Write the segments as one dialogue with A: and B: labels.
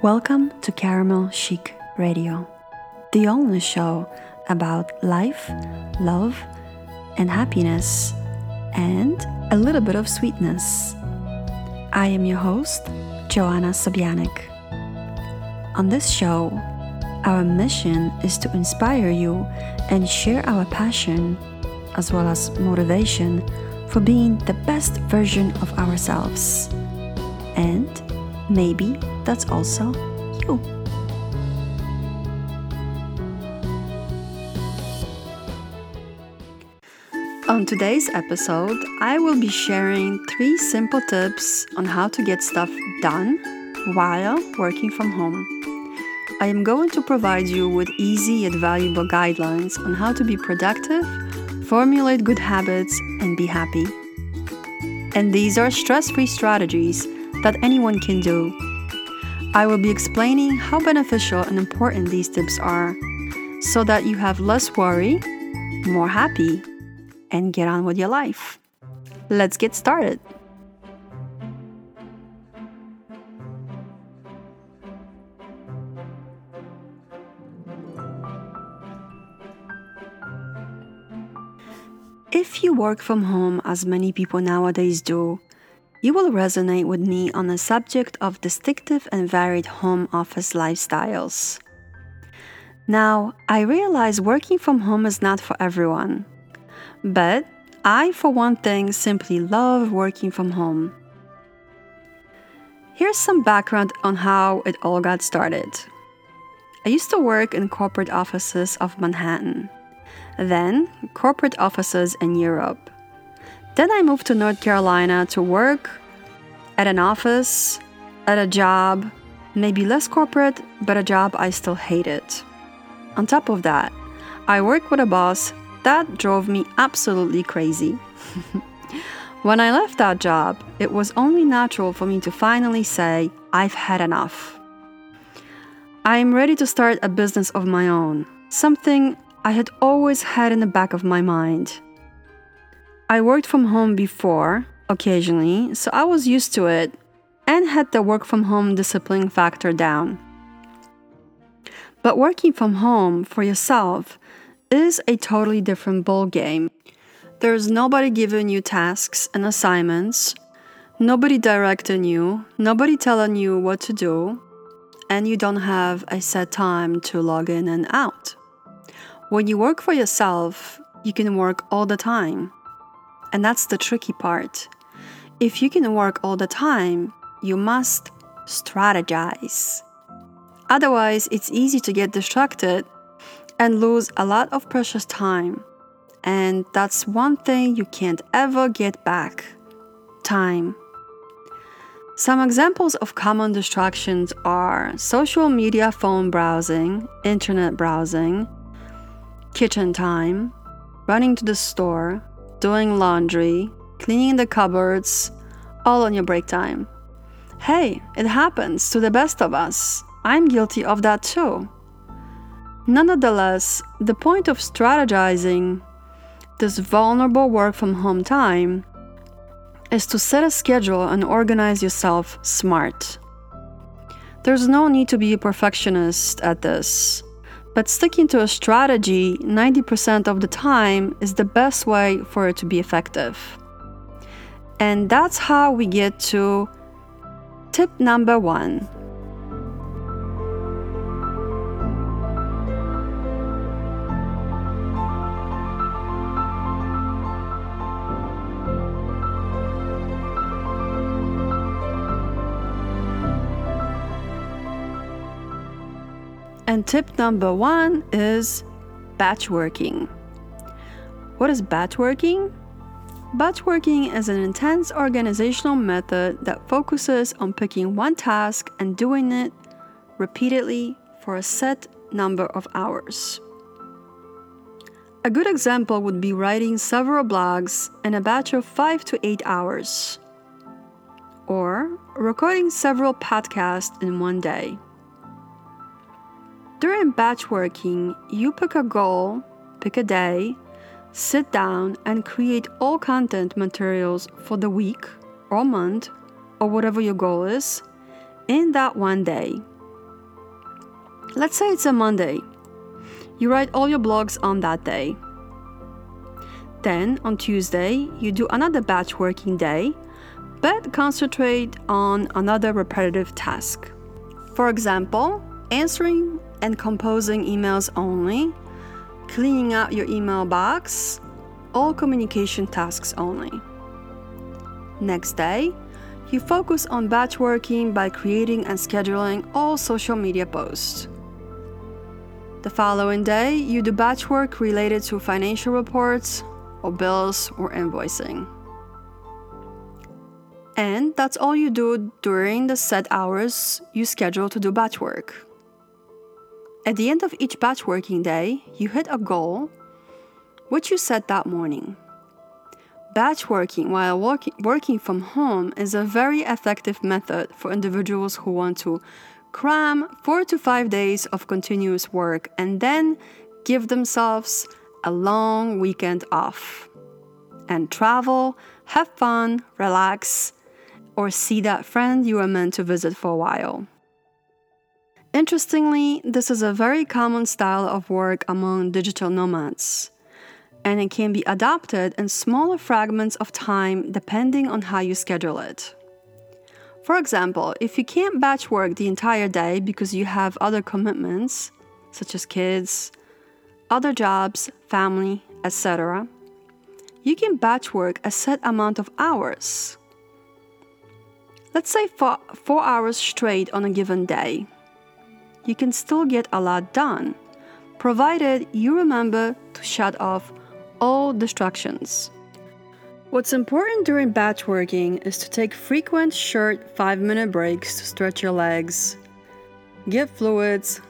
A: Welcome to Caramel Chic Radio, the only show about life, love, and happiness, and a little bit of sweetness. I am your host, Joanna Sobianek. On this show, our mission is to inspire you and share our passion, as well as motivation, for being the best version of ourselves. And maybe that's also you. On today's episode, I will be sharing three simple tips on how to get stuff done while working from home. I am going to provide you with easy yet valuable guidelines on how to be productive, formulate good habits, and be happy. And these are stress free strategies that anyone can do. I will be explaining how beneficial and important these tips are so that you have less worry, more happy, and get on with your life. Let's get started. If you work from home, as many people nowadays do, you will resonate with me on the subject of distinctive and varied home office lifestyles. Now, I realize working from home is not for everyone, but I, for one thing, simply love working from home. Here's some background on how it all got started. I used to work in corporate offices of Manhattan, then corporate offices in Europe then I moved to North Carolina to work at an office, at a job, maybe less corporate, but a job I still hated. On top of that, I worked with a boss that drove me absolutely crazy. when I left that job, it was only natural for me to finally say, I've had enough. I am ready to start a business of my own, something I had always had in the back of my mind. I worked from home before, occasionally, so I was used to it and had the work from home discipline factor down. But working from home for yourself is a totally different ballgame. There's nobody giving you tasks and assignments, nobody directing you, nobody telling you what to do, and you don't have a set time to log in and out. When you work for yourself, you can work all the time. And that's the tricky part. If you can work all the time, you must strategize. Otherwise, it's easy to get distracted and lose a lot of precious time. And that's one thing you can't ever get back time. Some examples of common distractions are social media phone browsing, internet browsing, kitchen time, running to the store, doing laundry, cleaning the cupboards, all on your break time. Hey, it happens to the best of us. I'm guilty of that too. Nonetheless, the point of strategizing this vulnerable work from home time is to set a schedule and organize yourself smart. There's no need to be a perfectionist at this. But sticking to a strategy 90% of the time is the best way for it to be effective. And that's how we get to tip number one And tip number one is batch working. What is batch working? Batch working is an intense organizational method that focuses on picking one task and doing it repeatedly for a set number of hours. A good example would be writing several blogs in a batch of 5 to 8 hours, or recording several podcasts in one day. During batch working, you pick a goal, pick a day, sit down and create all content materials for the week or month or whatever your goal is in that one day. Let's say it's a Monday. You write all your blogs on that day. Then on Tuesday, you do another batch working day, but concentrate on another repetitive task. For example, answering and composing emails only, cleaning out your email box, all communication tasks only. Next day, you focus on batch working by creating and scheduling all social media posts. The following day, you do batch work related to financial reports, or bills or invoicing. And that's all you do during the set hours you schedule to do batch work. At the end of each batch working day, you hit a goal which you set that morning. Batch working while working, working from home is a very effective method for individuals who want to cram four to five days of continuous work and then give themselves a long weekend off and travel, have fun, relax, or see that friend you were meant to visit for a while. Interestingly, this is a very common style of work among digital nomads, and it can be adopted in smaller fragments of time depending on how you schedule it. For example, if you can't batch work the entire day because you have other commitments, such as kids, other jobs, family, etc., you can batch work a set amount of hours. Let's say for four hours straight on a given day. You can still get a lot done, provided you remember to shut off all distractions. What's important during batch working is to take frequent short 5 minute breaks to stretch your legs, get fluids,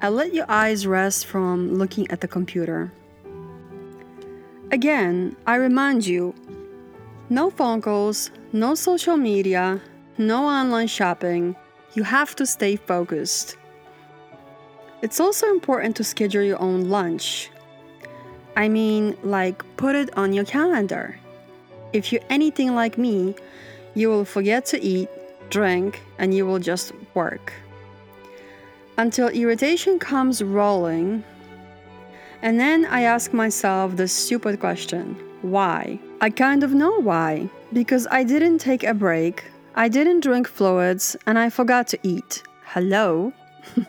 A: and let your eyes rest from looking at the computer. Again, I remind you no phone calls, no social media, no online shopping. You have to stay focused. It's also important to schedule your own lunch. I mean, like, put it on your calendar. If you're anything like me, you will forget to eat, drink, and you will just work. Until irritation comes rolling, and then I ask myself the stupid question why? I kind of know why. Because I didn't take a break, I didn't drink fluids, and I forgot to eat. Hello?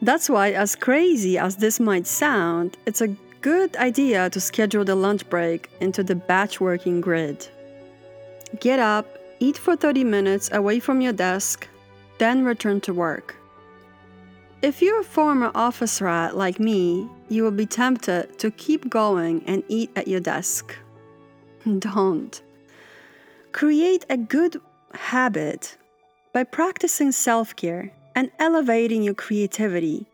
A: That's why, as crazy as this might sound, it's a good idea to schedule the lunch break into the batch working grid. Get up, eat for 30 minutes away from your desk, then return to work. If you're a former office rat like me, you will be tempted to keep going and eat at your desk. Don't. Create a good habit by practicing self care and elevating your creativity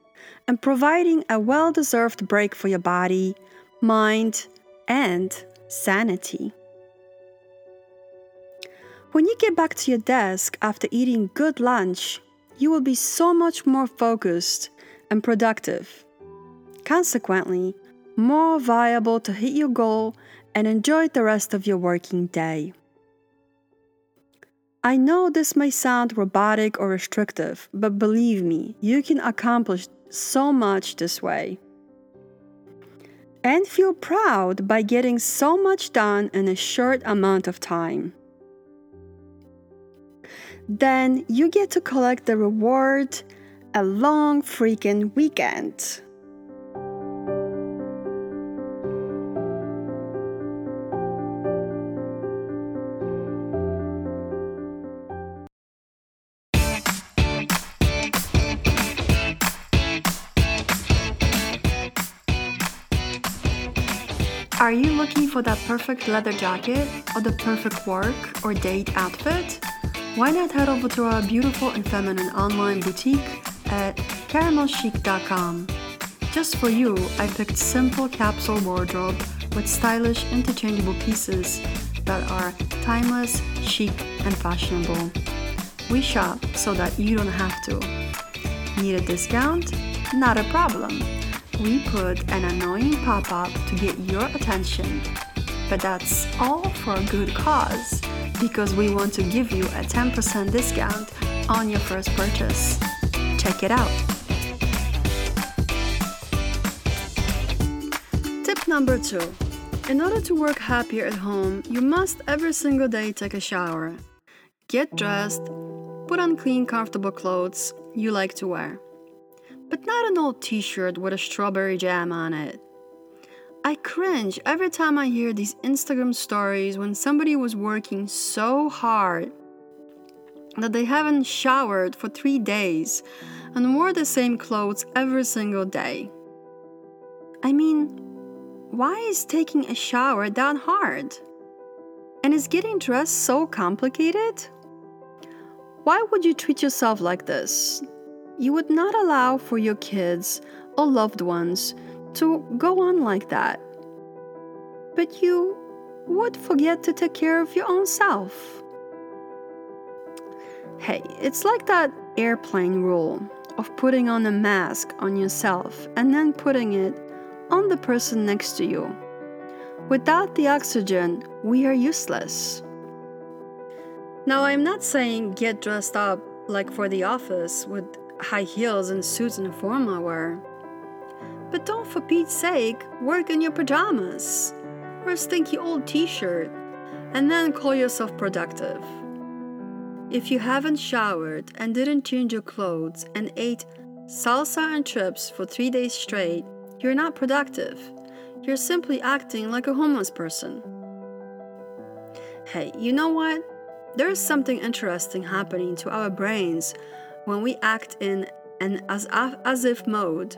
A: and providing a well deserved break for your body, mind, and sanity. When you get back to your desk after eating good lunch, you will be so much more focused and productive. Consequently, more viable to hit your goal and enjoy the rest of your working day. I know this may sound robotic or restrictive, but believe me, you can accomplish so much this way. And feel proud by getting so much done in a short amount of time then you get to collect the reward a long freaking weekend. Are you looking for that perfect leather jacket or the perfect work or date outfit? why not head over to our beautiful and feminine online boutique at caramelchic.com. Just for you, I picked simple capsule wardrobe with stylish interchangeable pieces that are timeless, chic, and fashionable. We shop so that you don't have to. Need a discount? Not a problem. We put an annoying pop up to get your attention. But that's all for a good cause because we want to give you a 10% discount on your first purchase. Check it out. Tip number two In order to work happier at home, you must every single day take a shower. Get dressed, put on clean, comfortable clothes you like to wear. But not an old t shirt with a strawberry jam on it. I cringe every time I hear these Instagram stories when somebody was working so hard that they haven't showered for three days and wore the same clothes every single day. I mean, why is taking a shower that hard? And is getting dressed so complicated? Why would you treat yourself like this? You would not allow for your kids or loved ones to go on like that. But you would forget to take care of your own self. Hey, it's like that airplane rule of putting on a mask on yourself and then putting it on the person next to you. Without the oxygen, we are useless. Now, I'm not saying get dressed up like for the office with high heels and suits and a formal wear. But don't, for Pete's sake, work in your pajamas or a stinky old t shirt and then call yourself productive. If you haven't showered and didn't change your clothes and ate salsa and chips for three days straight, you're not productive. You're simply acting like a homeless person. Hey, you know what? There is something interesting happening to our brains when we act in an as, as if mode.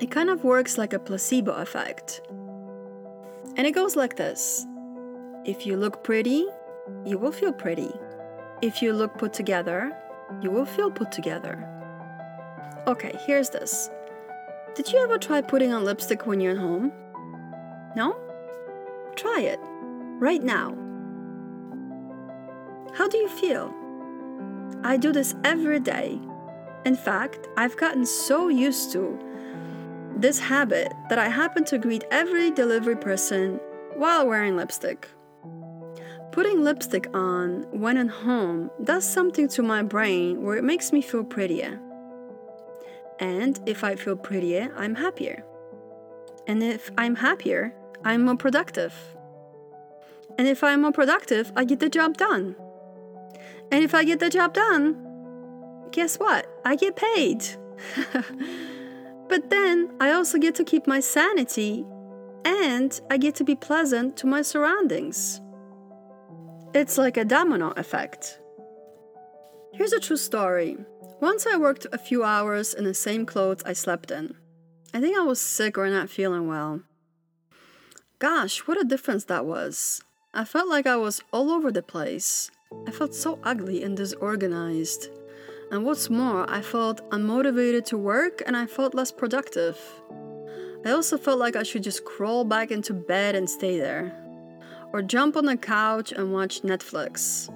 A: It kind of works like a placebo effect. And it goes like this If you look pretty, you will feel pretty. If you look put together, you will feel put together. Okay, here's this. Did you ever try putting on lipstick when you're at home? No? Try it. Right now. How do you feel? I do this every day. In fact, I've gotten so used to this habit that I happen to greet every delivery person while wearing lipstick. Putting lipstick on when at home does something to my brain where it makes me feel prettier. And if I feel prettier, I'm happier. And if I'm happier, I'm more productive. And if I'm more productive, I get the job done. And if I get the job done, guess what? I get paid. but then I also get to keep my sanity and I get to be pleasant to my surroundings. It's like a domino effect. Here's a true story. Once I worked a few hours in the same clothes I slept in. I think I was sick or not feeling well. Gosh, what a difference that was. I felt like I was all over the place. I felt so ugly and disorganized. And what's more, I felt unmotivated to work and I felt less productive. I also felt like I should just crawl back into bed and stay there. Or jump on the couch and watch Netflix.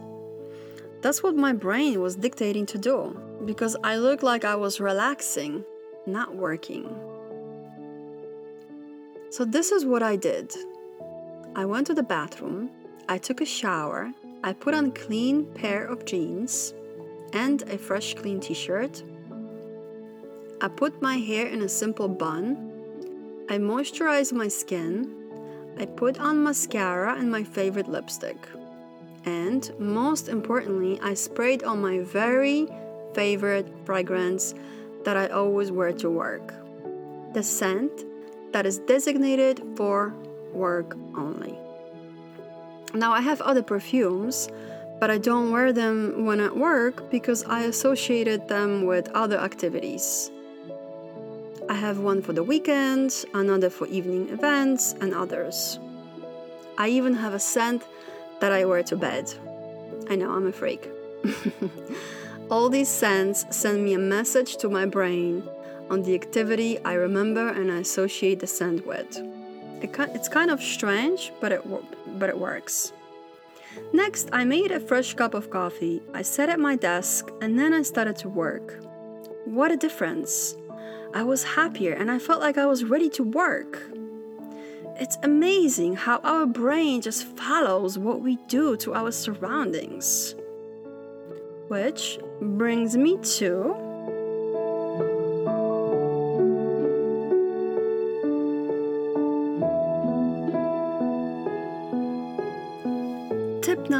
A: That's what my brain was dictating to do, because I looked like I was relaxing, not working. So, this is what I did I went to the bathroom, I took a shower, I put on a clean pair of jeans and a fresh clean t-shirt. I put my hair in a simple bun. I moisturize my skin. I put on mascara and my favorite lipstick. And most importantly, I sprayed on my very favorite fragrance that I always wear to work. The scent that is designated for work only. Now, I have other perfumes, but I don't wear them when at work because I associated them with other activities. I have one for the weekend, another for evening events, and others. I even have a scent that I wear to bed. I know, I'm a freak. All these scents send me a message to my brain on the activity I remember and I associate the scent with. It, it's kind of strange, but it, but it works. Next, I made a fresh cup of coffee. I sat at my desk and then I started to work. What a difference! I was happier and I felt like I was ready to work. It's amazing how our brain just follows what we do to our surroundings. Which brings me to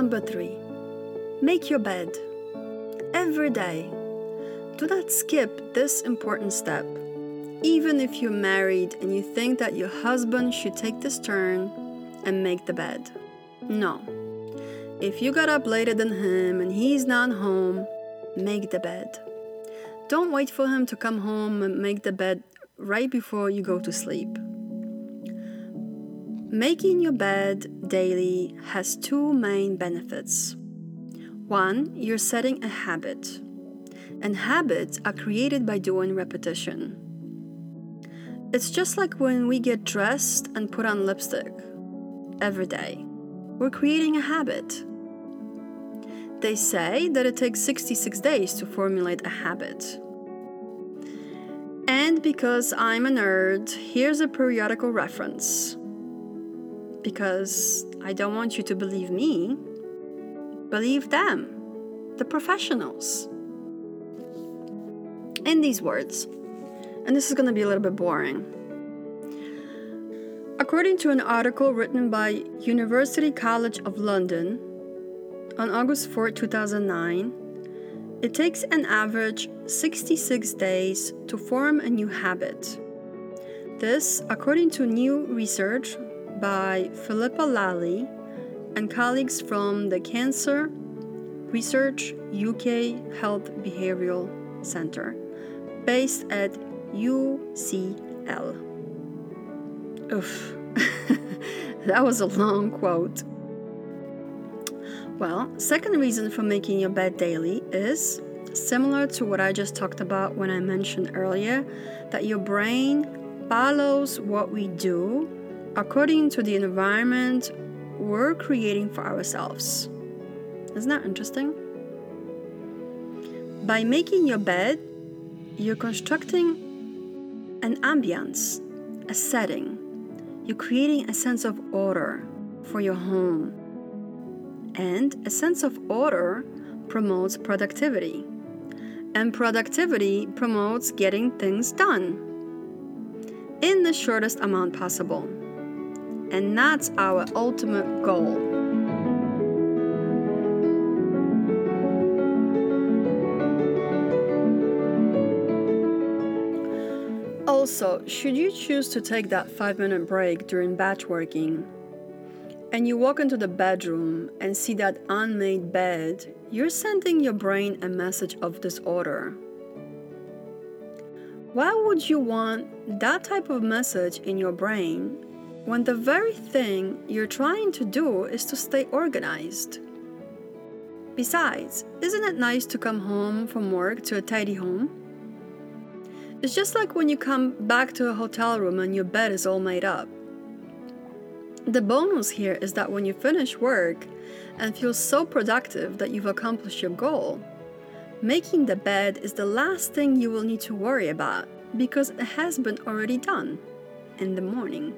A: number three make your bed every day. Do not skip this important step. Even if you're married and you think that your husband should take this turn and make the bed. No. If you got up later than him and he's not home, make the bed. Don't wait for him to come home and make the bed right before you go to sleep. Making your bed daily has two main benefits. One, you're setting a habit, and habits are created by doing repetition. It's just like when we get dressed and put on lipstick every day. We're creating a habit. They say that it takes 66 days to formulate a habit. And because I'm a nerd, here's a periodical reference because I don't want you to believe me. Believe them, the professionals. In these words, and this is going to be a little bit boring. According to an article written by University College of London on August 4, 2009, it takes an average 66 days to form a new habit. This, according to new research by Philippa Lally and colleagues from the Cancer Research UK Health Behavioural Centre, based at UCL. Oof, that was a long quote. Well, second reason for making your bed daily is similar to what I just talked about when I mentioned earlier that your brain follows what we do according to the environment we're creating for ourselves. Isn't that interesting? By making your bed, you're constructing an ambience, a setting. You're creating a sense of order for your home. And a sense of order promotes productivity. And productivity promotes getting things done in the shortest amount possible and that's our ultimate goal. Also, should you choose to take that five minute break during batch working, and you walk into the bedroom and see that unmade bed, you're sending your brain a message of disorder. Why would you want that type of message in your brain when the very thing you're trying to do is to stay organized. Besides, isn't it nice to come home from work to a tidy home? It's just like when you come back to a hotel room and your bed is all made up. The bonus here is that when you finish work and feel so productive that you've accomplished your goal, making the bed is the last thing you will need to worry about because it has been already done in the morning.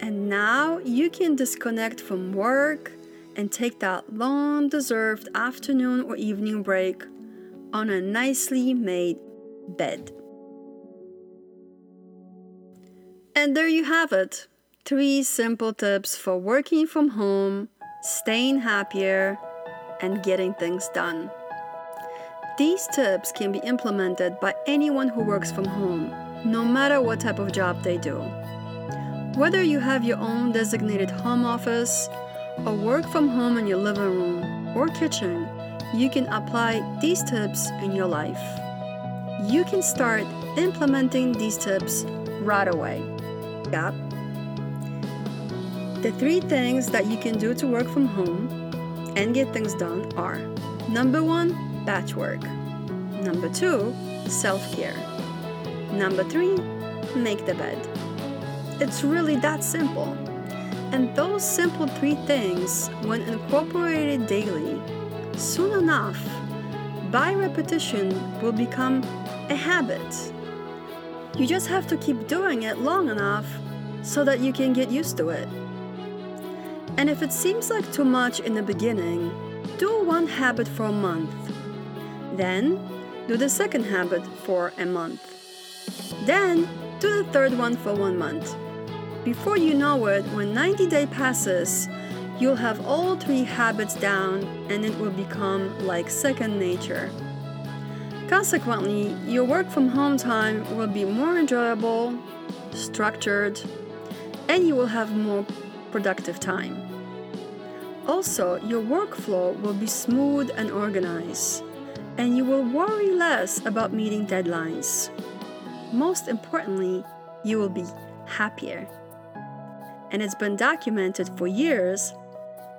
A: And now you can disconnect from work and take that long deserved afternoon or evening break on a nicely made bed. And there you have it three simple tips for working from home, staying happier, and getting things done. These tips can be implemented by anyone who works from home, no matter what type of job they do. Whether you have your own designated home office or work from home in your living room or kitchen, you can apply these tips in your life. You can start implementing these tips right away. Yep. The three things that you can do to work from home and get things done are number one, batch work, number two, self care, number three, make the bed. It's really that simple. And those simple three things, when incorporated daily, soon enough, by repetition, will become a habit. You just have to keep doing it long enough so that you can get used to it. And if it seems like too much in the beginning, do one habit for a month Then, do the second habit for a month. Then, do the third one for one month. Before you know it, when 90 day passes, you'll have all three habits down and it will become like second nature. Consequently, your work from home time will be more enjoyable, structured, and you will have more productive time. Also, your workflow will be smooth and organized, and you will worry less about meeting deadlines. Most importantly, you will be happier. And it's been documented for years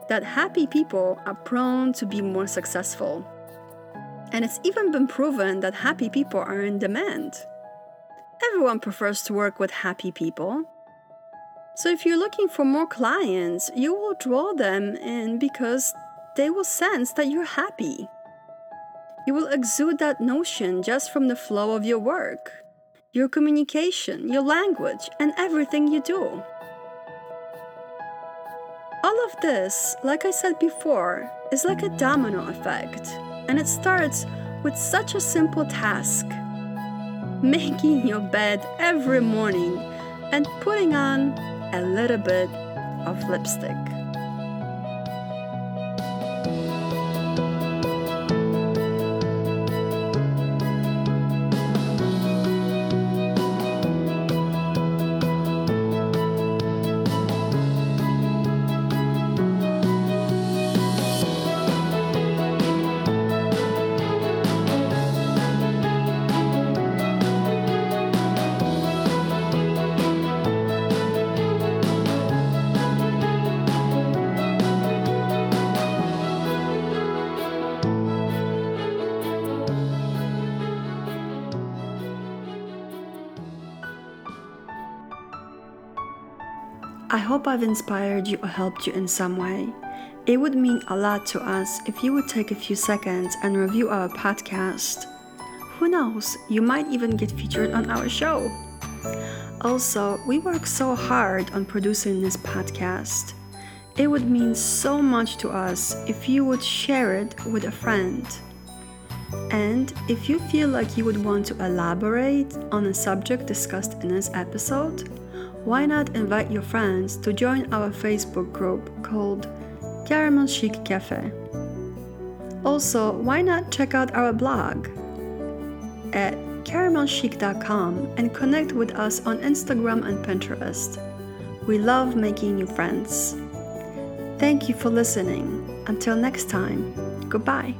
A: that happy people are prone to be more successful. And it's even been proven that happy people are in demand. Everyone prefers to work with happy people. So if you're looking for more clients, you will draw them in because they will sense that you're happy. You will exude that notion just from the flow of your work, your communication, your language, and everything you do. All of this, like I said before, is like a domino effect, and it starts with such a simple task making your bed every morning and putting on a little bit of lipstick. Hope I've inspired you or helped you in some way. It would mean a lot to us if you would take a few seconds and review our podcast. Who knows, you might even get featured on our show. Also, we work so hard on producing this podcast. It would mean so much to us if you would share it with a friend. And if you feel like you would want to elaborate on a subject discussed in this episode, why not invite your friends to join our Facebook group called Caramel Chic Cafe? Also, why not check out our blog at caramelchic.com and connect with us on Instagram and Pinterest. We love making new friends. Thank you for listening. Until next time, goodbye.